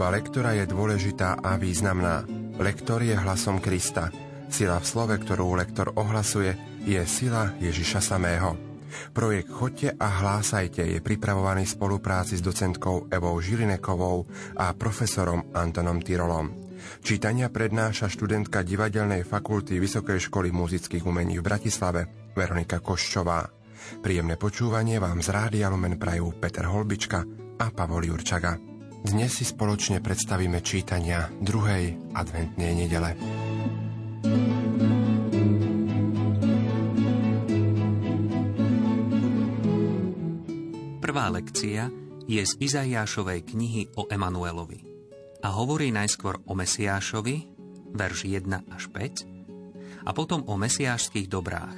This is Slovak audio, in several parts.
Služba lektora je dôležitá a významná. Lektor je hlasom Krista. Sila v slove, ktorú lektor ohlasuje, je sila Ježiša samého. Projekt Chodte a hlásajte je pripravovaný v spolupráci s docentkou Evou Žilinekovou a profesorom Antonom Tyrolom. Čítania prednáša študentka Divadelnej fakulty Vysokej školy muzických umení v Bratislave Veronika Koščová. Príjemné počúvanie vám z Rádia Lumen prajú Peter Holbička a Pavol Jurčaga. Dnes si spoločne predstavíme čítania druhej adventnej nedele. Prvá lekcia je z Izaiášovej knihy o Emanuelovi a hovorí najskôr o Mesiášovi, verš 1 až 5, a potom o mesiášských dobrách,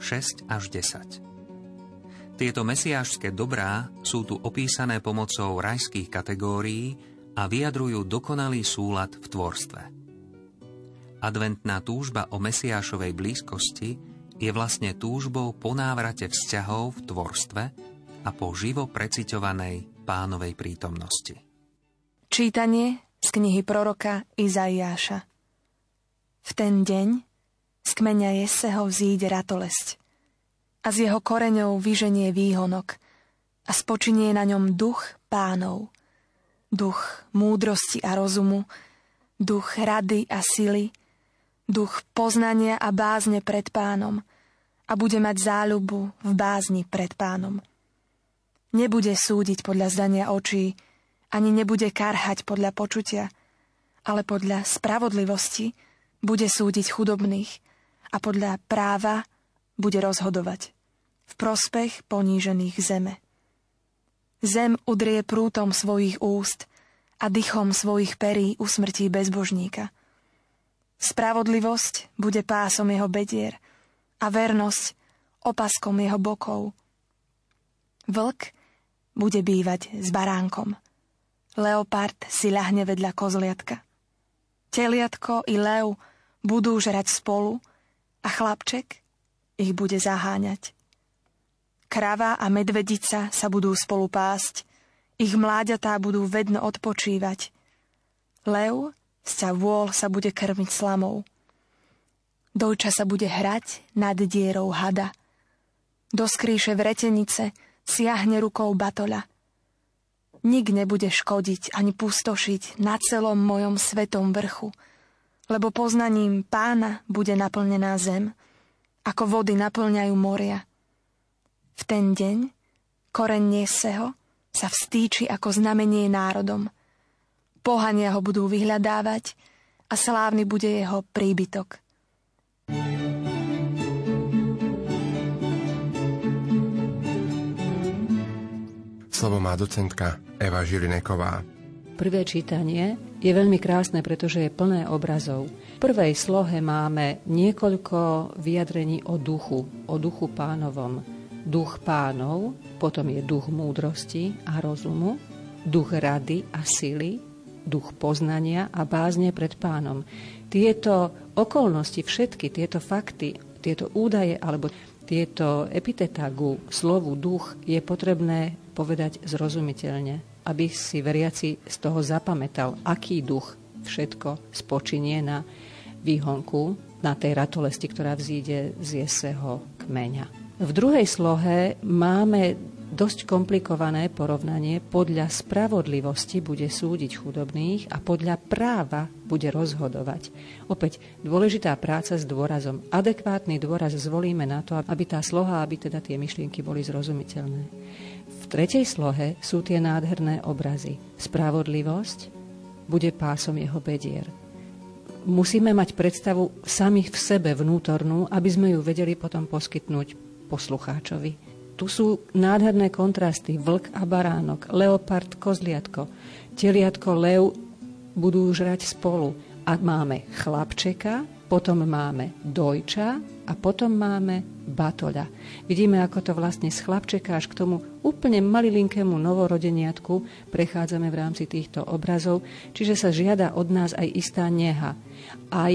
6 až 10. Tieto mesiášské dobrá sú tu opísané pomocou rajských kategórií a vyjadrujú dokonalý súlad v tvorstve. Adventná túžba o mesiášovej blízkosti je vlastne túžbou po návrate vzťahov v tvorstve a po živo preciťovanej pánovej prítomnosti. Čítanie z knihy proroka Izaiáša V ten deň z kmeňa Jeseho vzíde ratolesť a z jeho koreňov vyženie výhonok a spočinie na ňom duch pánov, duch múdrosti a rozumu, duch rady a sily, duch poznania a bázne pred pánom a bude mať záľubu v bázni pred pánom. Nebude súdiť podľa zdania očí, ani nebude karhať podľa počutia, ale podľa spravodlivosti bude súdiť chudobných a podľa práva bude rozhodovať v prospech ponížených zeme. Zem udrie prútom svojich úst a dychom svojich perí usmrtí bezbožníka. Spravodlivosť bude pásom jeho bedier a vernosť opaskom jeho bokov. Vlk bude bývať s baránkom. Leopard si ľahne vedľa kozliatka. Teliatko i lev budú žrať spolu a chlapček ich bude zaháňať. Krava a medvedica sa budú spolu pásť, ich mláďatá budú vedno odpočívať. Lev sa vôľ sa bude krmiť slamou. Dojča sa bude hrať nad dierou hada. Do skrýše vretenice siahne rukou batoľa. Nik nebude škodiť ani pustošiť na celom mojom svetom vrchu, lebo poznaním pána bude naplnená zem – ako vody naplňajú moria. V ten deň koreň Nieseho sa vstýči ako znamenie národom. Pohania ho budú vyhľadávať a slávny bude jeho príbytok. Slovo má docentka Eva Žilineková. Prvé čítanie je veľmi krásne, pretože je plné obrazov. V prvej slohe máme niekoľko vyjadrení o duchu, o duchu pánovom. Duch pánov, potom je duch múdrosti a rozumu, duch rady a sily, duch poznania a bázne pred pánom. Tieto okolnosti, všetky tieto fakty, tieto údaje alebo tieto epitetá slovu duch je potrebné povedať zrozumiteľne aby si veriaci z toho zapamätal, aký duch všetko spočinie na výhonku, na tej ratolesti, ktorá vzíde z jeseho kmeňa. V druhej slohe máme dosť komplikované porovnanie. Podľa spravodlivosti bude súdiť chudobných a podľa práva bude rozhodovať. Opäť dôležitá práca s dôrazom. Adekvátny dôraz zvolíme na to, aby tá sloha, aby teda tie myšlienky boli zrozumiteľné tretej slohe sú tie nádherné obrazy. Spravodlivosť bude pásom jeho bedier. Musíme mať predstavu samých v sebe vnútornú, aby sme ju vedeli potom poskytnúť poslucháčovi. Tu sú nádherné kontrasty. Vlk a baránok, leopard, kozliatko, teliatko, lev budú žrať spolu. A máme chlapčeka, potom máme dojča a potom máme batoľa. Vidíme, ako to vlastne z chlapčeka až k tomu úplne malilinkému novorodeniatku prechádzame v rámci týchto obrazov, čiže sa žiada od nás aj istá neha. Aj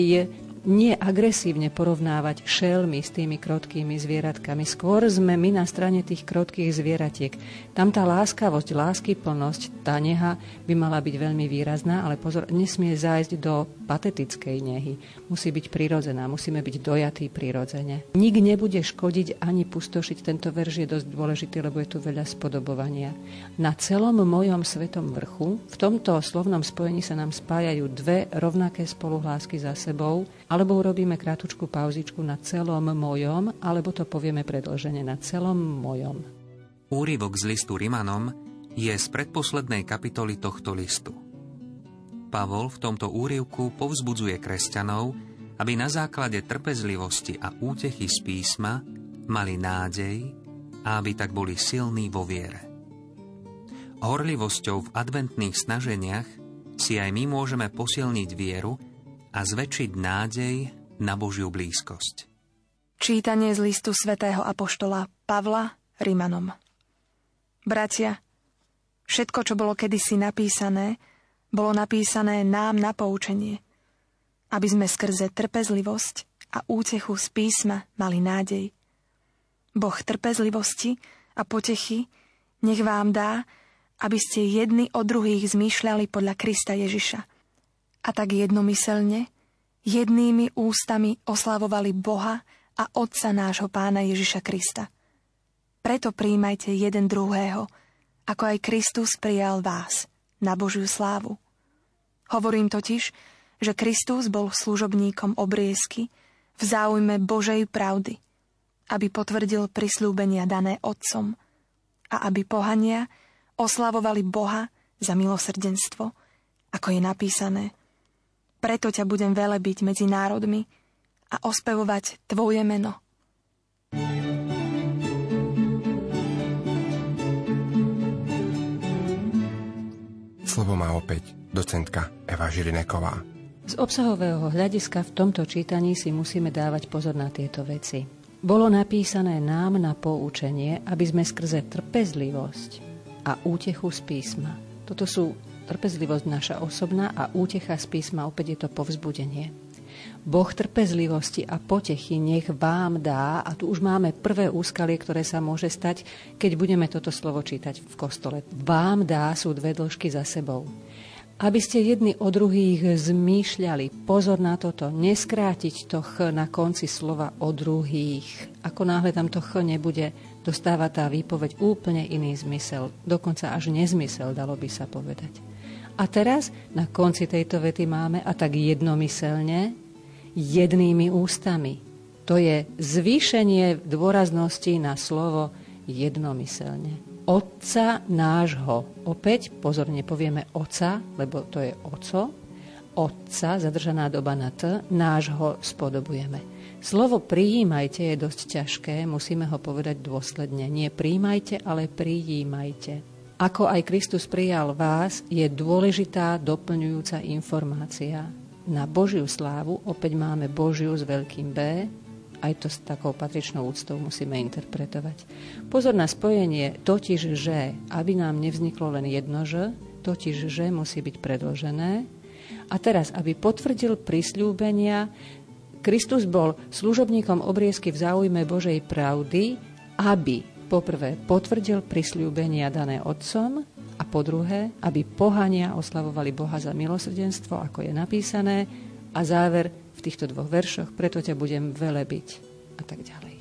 nie agresívne porovnávať šelmy s tými krotkými zvieratkami. Skôr sme my na strane tých krotkých zvieratiek. Tam tá láskavosť, lásky plnosť, tá neha by mala byť veľmi výrazná, ale pozor, nesmie zájsť do patetickej nehy. Musí byť prirodzená, musíme byť dojatí prirodzene. Nik nebude škodiť ani pustošiť. Tento verš je dosť dôležitý, lebo je tu veľa spodobovania. Na celom mojom svetom vrchu, v tomto slovnom spojení sa nám spájajú dve rovnaké spoluhlásky za sebou, alebo urobíme krátučku pauzičku na celom mojom, alebo to povieme predlžene na celom mojom. Úryvok z listu Rimanom je z predposlednej kapitoly tohto listu. Pavol v tomto úrivku povzbudzuje kresťanov, aby na základe trpezlivosti a útechy z písma mali nádej a aby tak boli silní vo viere. Horlivosťou v adventných snaženiach si aj my môžeme posilniť vieru a zväčšiť nádej na Božiu blízkosť. Čítanie z listu svätého Apoštola Pavla Rimanom Bratia, všetko, čo bolo kedysi napísané, bolo napísané nám na poučenie, aby sme skrze trpezlivosť a útechu z písma mali nádej. Boh trpezlivosti a potechy nech vám dá, aby ste jedni o druhých zmýšľali podľa Krista Ježiša – a tak jednomyselne, jednými ústami oslavovali Boha a Otca nášho Pána Ježiša Krista. Preto príjmajte jeden druhého, ako aj Kristus prijal vás na Božiu slávu. Hovorím totiž, že Kristus bol služobníkom obriezky v záujme Božej pravdy, aby potvrdil prislúbenia dané Otcom a aby pohania oslavovali Boha za milosrdenstvo, ako je napísané – preto ťa budem velebiť medzi národmi a ospevovať Tvoje meno. Slovo má opäť docentka Eva Žilineková. Z obsahového hľadiska v tomto čítaní si musíme dávať pozor na tieto veci. Bolo napísané nám na poučenie, aby sme skrze trpezlivosť a útechu z písma. Toto sú trpezlivosť naša osobná a útecha z písma, opäť je to povzbudenie. Boh trpezlivosti a potechy nech vám dá, a tu už máme prvé úskalie, ktoré sa môže stať, keď budeme toto slovo čítať v kostole. Vám dá sú dve dĺžky za sebou. Aby ste jedni o druhých zmýšľali, pozor na toto, neskrátiť to ch na konci slova o druhých. Ako náhle tam to ch nebude, dostáva tá výpoveď úplne iný zmysel, dokonca až nezmysel, dalo by sa povedať. A teraz na konci tejto vety máme a tak jednomyselne, jednými ústami. To je zvýšenie dôraznosti na slovo jednomyselne. Otca nášho. Opäť pozorne povieme oca, lebo to je oco. Otca, zadržaná doba na t, nášho spodobujeme. Slovo prijímajte je dosť ťažké, musíme ho povedať dôsledne. Nie prijímajte, ale prijímajte ako aj Kristus prijal vás, je dôležitá doplňujúca informácia. Na Božiu slávu opäť máme Božiu s veľkým B, aj to s takou patričnou úctou musíme interpretovať. Pozor na spojenie, totiž že, aby nám nevzniklo len jedno že, totiž že musí byť predložené. A teraz, aby potvrdil prisľúbenia, Kristus bol služobníkom obriezky v záujme Božej pravdy, aby poprvé potvrdil prisľúbenia dané otcom a po druhé, aby pohania oslavovali Boha za milosrdenstvo, ako je napísané a záver v týchto dvoch veršoch, preto ťa budem velebiť a tak ďalej.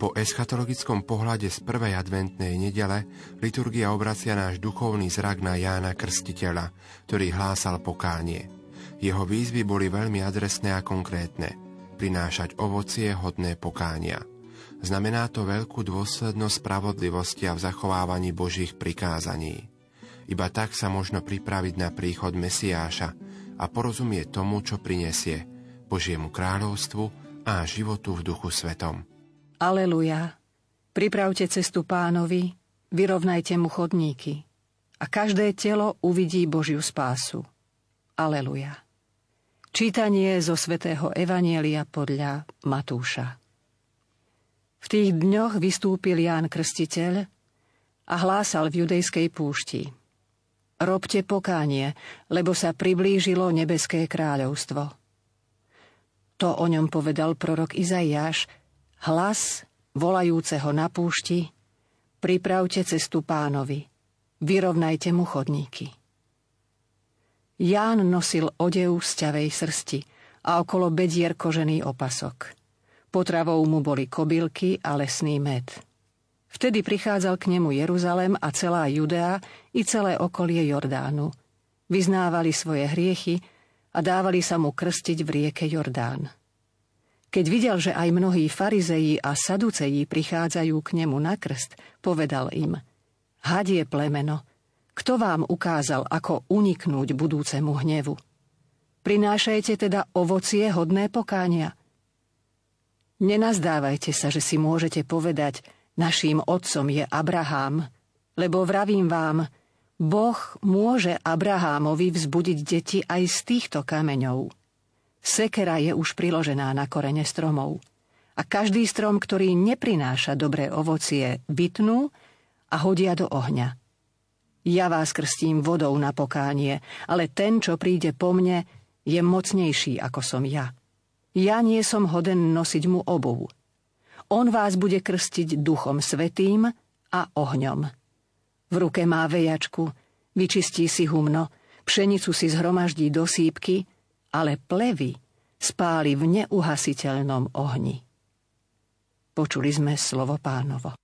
Po eschatologickom pohľade z prvej adventnej nedele liturgia obracia náš duchovný zrak na Jána Krstiteľa, ktorý hlásal pokánie. Jeho výzvy boli veľmi adresné a konkrétne. Prinášať ovocie hodné pokánia. Znamená to veľkú dôslednosť spravodlivosti a v zachovávaní Božích prikázaní. Iba tak sa možno pripraviť na príchod Mesiáša a porozumieť tomu, čo prinesie Božiemu kráľovstvu a životu v duchu svetom. Aleluja. Pripravte cestu pánovi, vyrovnajte mu chodníky a každé telo uvidí Božiu spásu. Aleluja. Čítanie zo svätého Evanielia podľa Matúša. V tých dňoch vystúpil Ján Krstiteľ a hlásal v judejskej púšti. Robte pokánie, lebo sa priblížilo nebeské kráľovstvo. To o ňom povedal prorok Izaiáš, hlas volajúceho na púšti, pripravte cestu pánovi, vyrovnajte mu chodníky. Ján nosil odev z ťavej srsti a okolo bedier kožený opasok. Potravou mu boli kobylky a lesný med. Vtedy prichádzal k nemu Jeruzalem a celá Judea i celé okolie Jordánu. Vyznávali svoje hriechy a dávali sa mu krstiť v rieke Jordán. Keď videl, že aj mnohí farizeji a saduceji prichádzajú k nemu na krst, povedal im Hadie plemeno, kto vám ukázal, ako uniknúť budúcemu hnevu? Prinášajte teda ovocie hodné pokánia. Nenazdávajte sa, že si môžete povedať, naším otcom je Abraham, lebo vravím vám, Boh môže Abrahámovi vzbudiť deti aj z týchto kameňov. Sekera je už priložená na korene stromov. A každý strom, ktorý neprináša dobré ovocie, vytnú a hodia do ohňa. Ja vás krstím vodou na pokánie, ale ten, čo príde po mne, je mocnejší ako som ja. Ja nie som hoden nosiť mu obuv. On vás bude krstiť duchom svetým a ohňom. V ruke má vejačku, vyčistí si humno, pšenicu si zhromaždí do sípky, ale plevy spáli v neuhasiteľnom ohni. Počuli sme slovo pánovo.